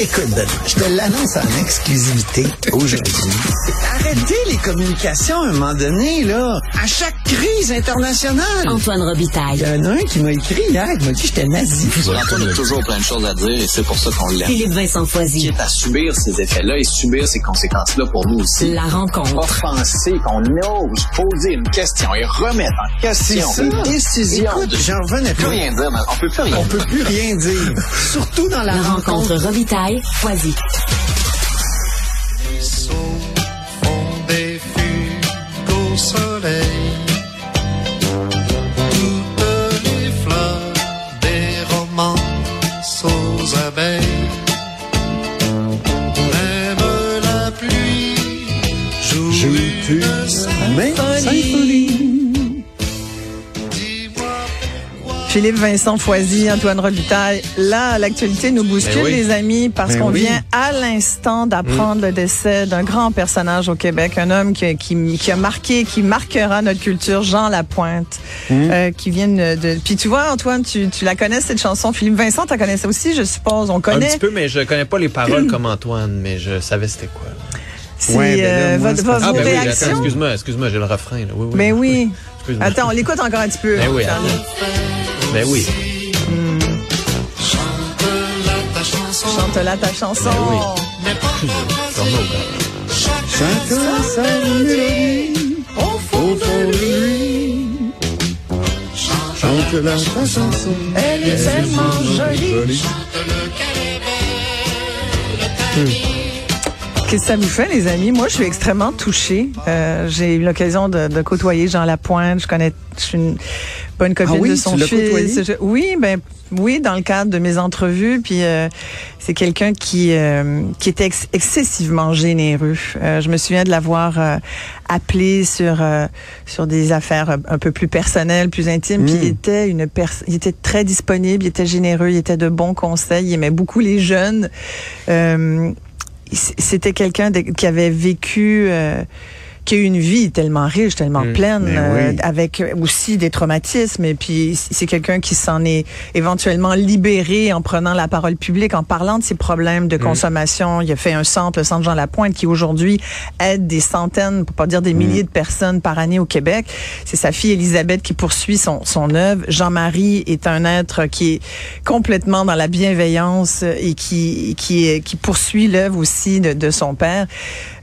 Écoute, Benoît, je te l'annonce en exclusivité aujourd'hui. Arrêtez les communications à un moment donné, là. À chaque crise internationale. Antoine Il Robitaille. y en a un qui m'a écrit hier, il m'a dit que j'étais nazi. Antoine a toujours plein de choses à dire et c'est pour ça qu'on l'aime. Philippe Vincent Foisy. Quitte à subir ces effets-là et subir ces conséquences-là pour nous aussi. La rencontre. Offenser qu'on ose poser une question et remettre en question ça. une décision. Écoute, de- j'en revenais plus pas. rien dire, mais on peut plus rien On peut plus rien dire. Surtout dans la, La rencontre Robitaille. Soleil. Philippe Vincent Foisy, Antoine Robitaille. Là, l'actualité nous bouscule, Ben oui. les amis, parce Ben qu'on oui. vient à l'instant d'apprendre le décès d'un grand personnage au Québec, un homme qui, qui, qui a marqué, qui marquera notre culture, Jean Lapointe, euh, qui vient de, de- Puis tu vois, Antoine, tu, tu la connais cette chanson. Philippe Vincent, tu la connaissais aussi, je suppose. On Un connaît. petit peu, mais je connais pas les paroles comme Antoine, mais je savais c'était quoi. C'est Ouais, ben là, euh, moi, votre- Ah, vos ben oui, réactions. attends, excuse-moi, excuse-moi, j'ai le refrain. Là. Oui, oui. Oui. Excuse-moi. Attends, on l'écoute encore un petit peu. Ben oui, Charles. attends. Ben oui. ta chanson Chante là ta chanson. Ben oui. Chacun sa mélodie au fond de lui. Chante la chanson. Elle est tellement jolie. Qu'est-ce que ça vous fait, les amis? Moi, je suis extrêmement touchée. Euh, j'ai eu l'occasion de, de côtoyer Jean Lapointe. Je connais, je suis une bonne copine Ah oui, de son tu fils. Je- oui, ben, oui, dans le cadre de mes entrevues. Puis, euh, c'est quelqu'un qui, euh, qui était ex- excessivement généreux. Euh, je me souviens de l'avoir euh, appelé sur, euh, sur des affaires un- peu plus personnelles, plus intimes. Puis, il était une il était très disponible, il était généreux, il était de bons conseils, il aimait beaucoup les jeunes. C'était quelqu'un qui avait vécu, euh, qui a eu une vie tellement riche, tellement Mm. pleine, euh, avec aussi des traumatismes. Et puis c'est quelqu'un qui s'en est éventuellement libéré en prenant la parole publique, en parlant de ses problèmes de consommation. Il a fait un centre, le centre Jean Lapointe, qui aujourd'hui aide des centaines, pour pas dire des milliers de personnes par année au Québec. C'est sa fille Elisabeth qui poursuit son, son œuvre. Jean-Marie est un être qui est complètement dans la bienveillance et qui qui qui poursuit l'œuvre aussi de, de son père.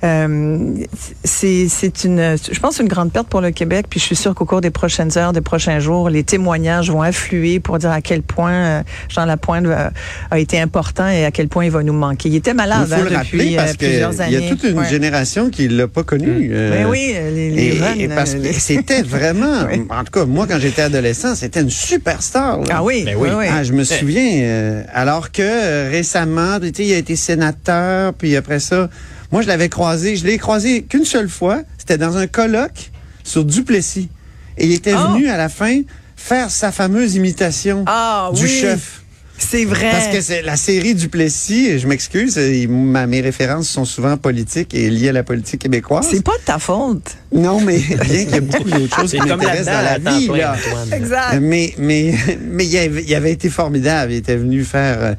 Euh, c'est c'est une je pense une grande perte pour le Québec puis je suis sûre qu'au cours des prochaines heures, des prochains jours, les témoignages vont affluer pour dire à quel point euh, Jean Lapointe euh, a été important et à quel point il va nous manquer. Il était Il malade faut hein, le depuis rappeler euh, parce plusieurs qu'il années. y a toute une Ouais. génération qui l'a pas connu. euh, Mais oui, les, les Et, runs, et parce que les- c'était vraiment, Oui. en tout cas, moi, quand j'étais adolescent, c'était une superstar. là. Ah oui, Ben oui, oui. oui. Ah, je me souviens, euh, alors que euh, récemment, tu sais, il a été sénateur, puis après ça, moi, je l'avais croisé, je l'ai croisé qu'une seule fois, c'était dans un colloque sur Duplessis. Et il était Ah. venu à la fin faire sa fameuse imitation Ah du oui. chef. C'est vrai. Parce que c'est la série Duplessis, je m'excuse, euh, mes références sont souvent politiques et liées à la politique québécoise. c'est pas de ta faute. Non, mais bien qu'il y a beaucoup d'autres choses qui m'intéressent dans la vie. Là. Antoine. Exact. Euh, Mais, mais, mais il avait, il avait été formidable. Il était venu faire. euh,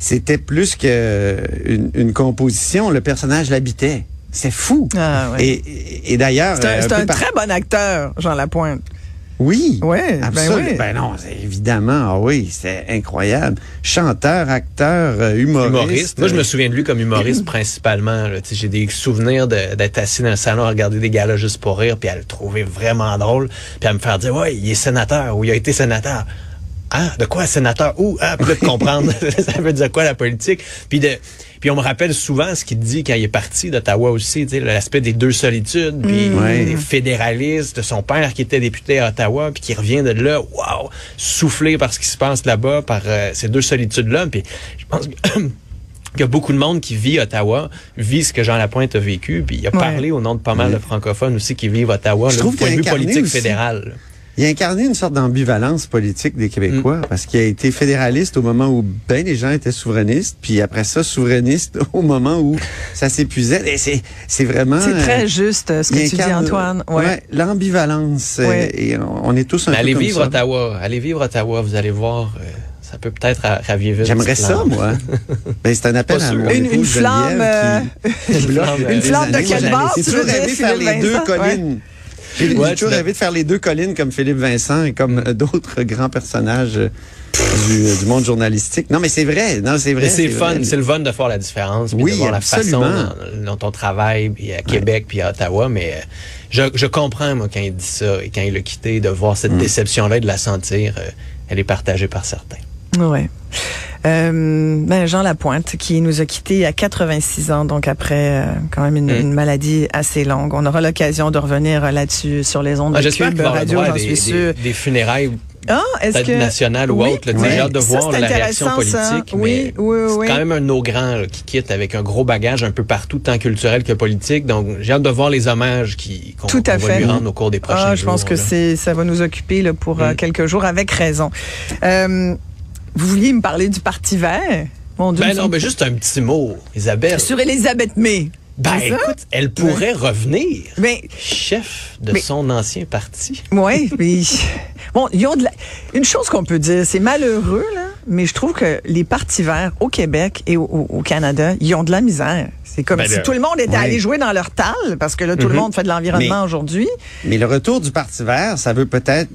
c'était plus que une, une composition. Le personnage l'habitait. C'est fou. Ah, ouais. Et, d'ailleurs. C'est un, euh, un par- très bon acteur, Jean Lapointe. Oui. Ouais, ben absolument. oui. Ben non, c'est évidemment. Ah oui, c'est incroyable. Chanteur, acteur, euh, humoriste. Humoriste. Moi, je me souviens de lui comme humoriste principalement. là. Tu sais, J'ai des souvenirs de- d'être assis dans le salon à regarder des gars juste pour rire, puis à le trouver vraiment drôle, puis à me faire dire, ouais, il est sénateur ou il a été sénateur. Ah, de quoi sénateur? Où? Ah, puis là, de comprendre, ça veut dire quoi la politique? Puis de, puis on me rappelle souvent ce qu'il dit quand il est parti d'Ottawa aussi, l'aspect des deux solitudes, puis Ouais. des fédéralistes, de son père qui était député à Ottawa, puis qui revient de là, wow, soufflé par ce qui se passe là-bas, par euh, ces deux solitudes-là. Puis je pense que Il y a beaucoup de monde qui vit Ottawa, vit ce que Jean Lapointe a vécu, puis il a Ouais. parlé au nom de pas mal de francophones aussi qui vivent Ottawa, là, du point de qu'il vue politique aussi. fédéral. Il a incarné une sorte d'ambivalence politique des Québécois parce qu'il a été fédéraliste au moment où ben les gens étaient souverainistes, puis après ça souverainiste au moment où ça s'épuisait. Et c'est c'est vraiment C'est euh, très juste euh, ce que tu dis, Antoine. euh, Ouais. ouais, l'ambivalence. euh, Ouais. Et on on est tous un Mais peu allez comme vivre ça. Ottawa, allez vivre Ottawa, vous allez voir, euh, Ça peut peut-être ra- raviver. une J'aimerais ça, moi. ben, c'est un appel à sûr. mon Une- une flamme, qui- qui bloque flamme, une flamme de quel Moi, bord, dire, rêvé de faire les deux collines. J'ai Ouais, toujours rêvé de faire les deux collines comme Philippe Vincent et comme euh, d'autres grands personnages euh, du, euh, du monde journalistique. Non, mais c'est vrai. Non, c'est vrai. C'est fun, c'est le fun de voir la différence, puis Oui, de voir la façon absolument. dont, dont on travaille, puis à Québec, puis à Ottawa. Mais je, je comprends moi quand il dit ça et quand il l'a quitté, de voir cette Mm. déception-là et de la sentir. euh, elle est partagée par certains. Ouais. Euh, ben Jean Lapointe, qui nous a quittés à 86 ans, donc après euh, quand même une, Mm. une maladie assez longue. On aura l'occasion de revenir euh, là-dessus sur les ondes Ah, de Cube Radio, j'en des, suis des- sûre. des funérailles Ah, est-ce que ou Oui. J'ai hâte de Ça, voir la réaction intéressant, ça. politique. Oui, mais oui, c'est oui. quand même un de nos grands là, qui quitte avec un gros bagage un peu partout, tant culturel que politique. Donc, j'ai hâte de voir les hommages qui- qu'on qu'on va fait. lui rendre au cours des prochains Ah, jours. je pense que c'est ça va nous occuper là, pour euh, Mm. quelques jours avec raison. Euh, vous vouliez me parler du Parti vert? Mon Dieu. Ben non, mais juste un petit mot, Isabelle. sur Elisabeth May. Ben écoute, elle pourrait revenir Mais chef de Mais- son ancien parti. Oui, mais bon, ils ont de la- une chose qu'on peut dire, c'est malheureux là, mais je trouve que les partis verts au Québec et au, Canada, ils ont de la misère. C'est comme Ben si tout le monde était ouais. allé jouer dans leur talle parce que là tout le Mhm. monde fait de l'environnement aujourd'hui. Mais le retour du Parti vert, ça veut peut-être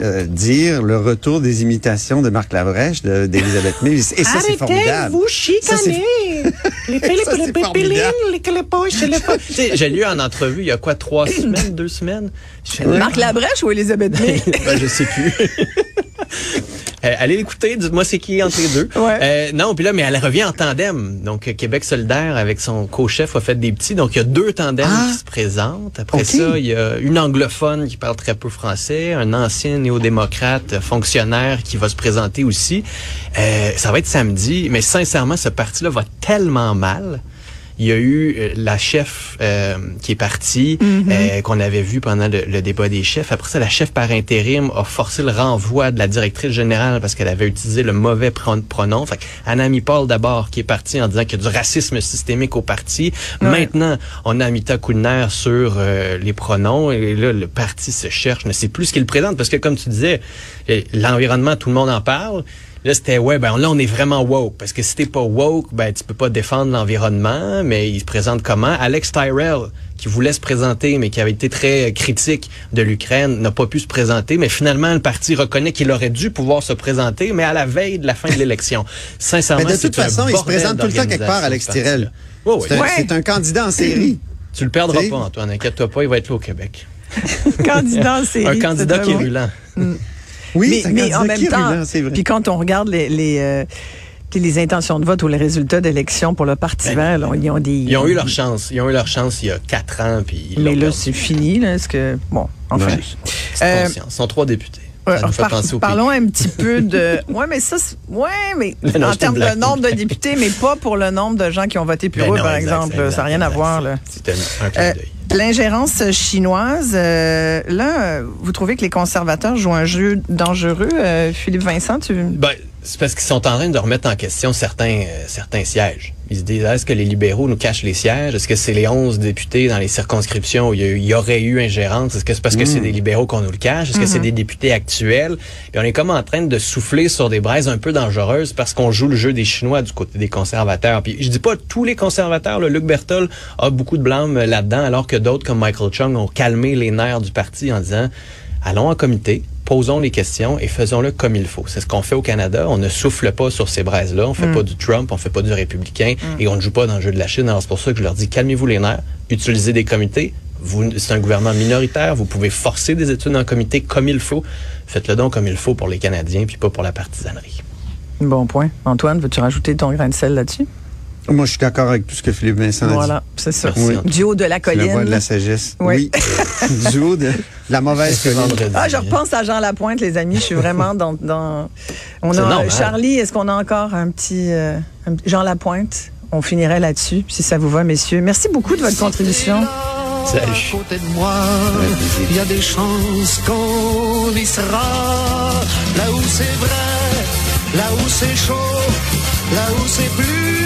euh, dire le retour des imitations de Marc Labrèche, de- d'Elisabeth May. Et ça, c'est formidable. Tu sais, J'ai lu en entrevue il y a quoi, trois semaines, deux semaines? Marc Labrèche ou Elisabeth May? ben, je sais plus. Euh, allez l'écouter, dites-moi c'est qui entre les deux. Ouais. Euh, non, puis là, mais elle revient en tandem. Donc, Québec solidaire avec son co-chef a fait des petits. Donc, il y a deux tandems Ah. qui se présentent. Après ça, il y a une anglophone qui parle très peu français, un ancien néo-démocrate fonctionnaire qui va se présenter aussi. Euh, ça va être samedi, mais sincèrement, ce parti-là va tellement mal. Il y a eu euh, la chef euh, qui est partie, euh, qu'on avait vu pendant le, le débat des chefs. Après ça, la chef par intérim a forcé le renvoi de la directrice générale parce qu'elle avait utilisé le mauvais pron- pronom. Fait Anna Paul d'abord qui est partie en disant qu'il y a du racisme systémique au parti. Ouais. Maintenant, on a Amita Koudner sur euh, les pronoms et là, le parti se cherche, ne sait plus ce qu'il présente parce que comme tu disais, euh, l'environnement, tout le monde en parle. Là, c'était, ouais, ben là, on est vraiment woke. Parce que si t'es pas woke, ben tu peux pas défendre l'environnement. Mais il se présente comment? Alex Tyrell, qui voulait se présenter, mais qui avait été très critique de l'Ukraine, n'a pas pu se présenter. Mais finalement, le parti reconnaît qu'il aurait dû pouvoir se présenter, mais à la veille de la fin de l'élection. Sincèrement, Mais de toute façon, il se présente tout le temps quelque part, Alex parti-là. Ouais, ouais. C'est un, Ouais. c'est un candidat en série. Tu le perdras pas, Antoine. Inquiète-toi pas, il va être là au Québec. candidat en série. un candidat qui est rulant. Oui, mais, c'est en même temps, c'est puis quand on regarde les, les, euh, les intentions de vote ou les résultats d'élection pour le Parti Ben, vert, là, ils ont des... Ils ont eu leur chance. Ils ont eu leur chance il y a quatre ans, puis ils Mais là, c'est fini, là, est-ce que... Bon, enfin... Ouais. Euh, conscience. Ils sont trois députés. Par- parlons un petit peu de. Ouais, mais ça, c'est- ouais, mais Mais non, en termes de nombre de députés, mais pas pour le nombre de gens qui ont voté pour Ben eux, non, par exact, exemple. c'est ça n'a rien à voir, là. C'était un, un clin Euh, d'œil. L'ingérence chinoise, euh, là, vous trouvez que les conservateurs jouent un jeu dangereux, euh, Philippe Vincent? Tu... Ben, c'est parce qu'ils sont en train de remettre en question certains, euh, certains sièges. Ils se disent, est-ce que les libéraux nous cachent les sièges? Est-ce que c'est les 11 députés dans les circonscriptions où il y, a eu- il y aurait eu ingérence? Est-ce que c'est parce que c'est des libéraux qu'on nous le cache? Est-ce que c'est des députés actuels? Puis on est comme en train de souffler sur des braises un peu dangereuses parce qu'on joue le jeu des Chinois du côté des conservateurs. Puis je dis pas tous les conservateurs, là, Luc Berthold a beaucoup de blâme là-dedans, alors que d'autres comme Michael Chung ont calmé les nerfs du parti en disant, allons en comité, posons les questions et faisons-le comme il faut. C'est ce qu'on fait au Canada. On ne souffle pas sur ces braises-là. On fait pas du Trump, on fait pas du républicain et on ne joue pas dans le jeu de la Chine. Alors c'est pour ça que je leur dis calmez-vous les nerfs, utilisez des comités. Vous, c'est un gouvernement minoritaire. Vous pouvez forcer des études en comité comme il faut. Faites-le donc comme il faut pour les Canadiens puis pas pour la partisanerie. Bon point. Antoine, veux-tu rajouter ton grain de sel là-dessus? Moi, je suis d'accord avec tout ce que Philippe Vincent a dit. Voilà, c'est ça. Oui. Du haut de la C'est la voix colline. de la sagesse. Oui. Oui. du haut de la mauvaise colline. vendredi. Ah, je repense à Jean Lapointe, les amis. Je suis vraiment dans. dans... On a normal. Charlie. Est-ce qu'on a encore un petit euh, un- Jean Lapointe? On finirait là-dessus, si ça vous va, messieurs. Merci beaucoup de votre contribution. Salut. À côté de moi, Ouais, plaisir. il y a des chances qu'on y sera. Là où c'est vrai, là où c'est chaud, là où c'est plus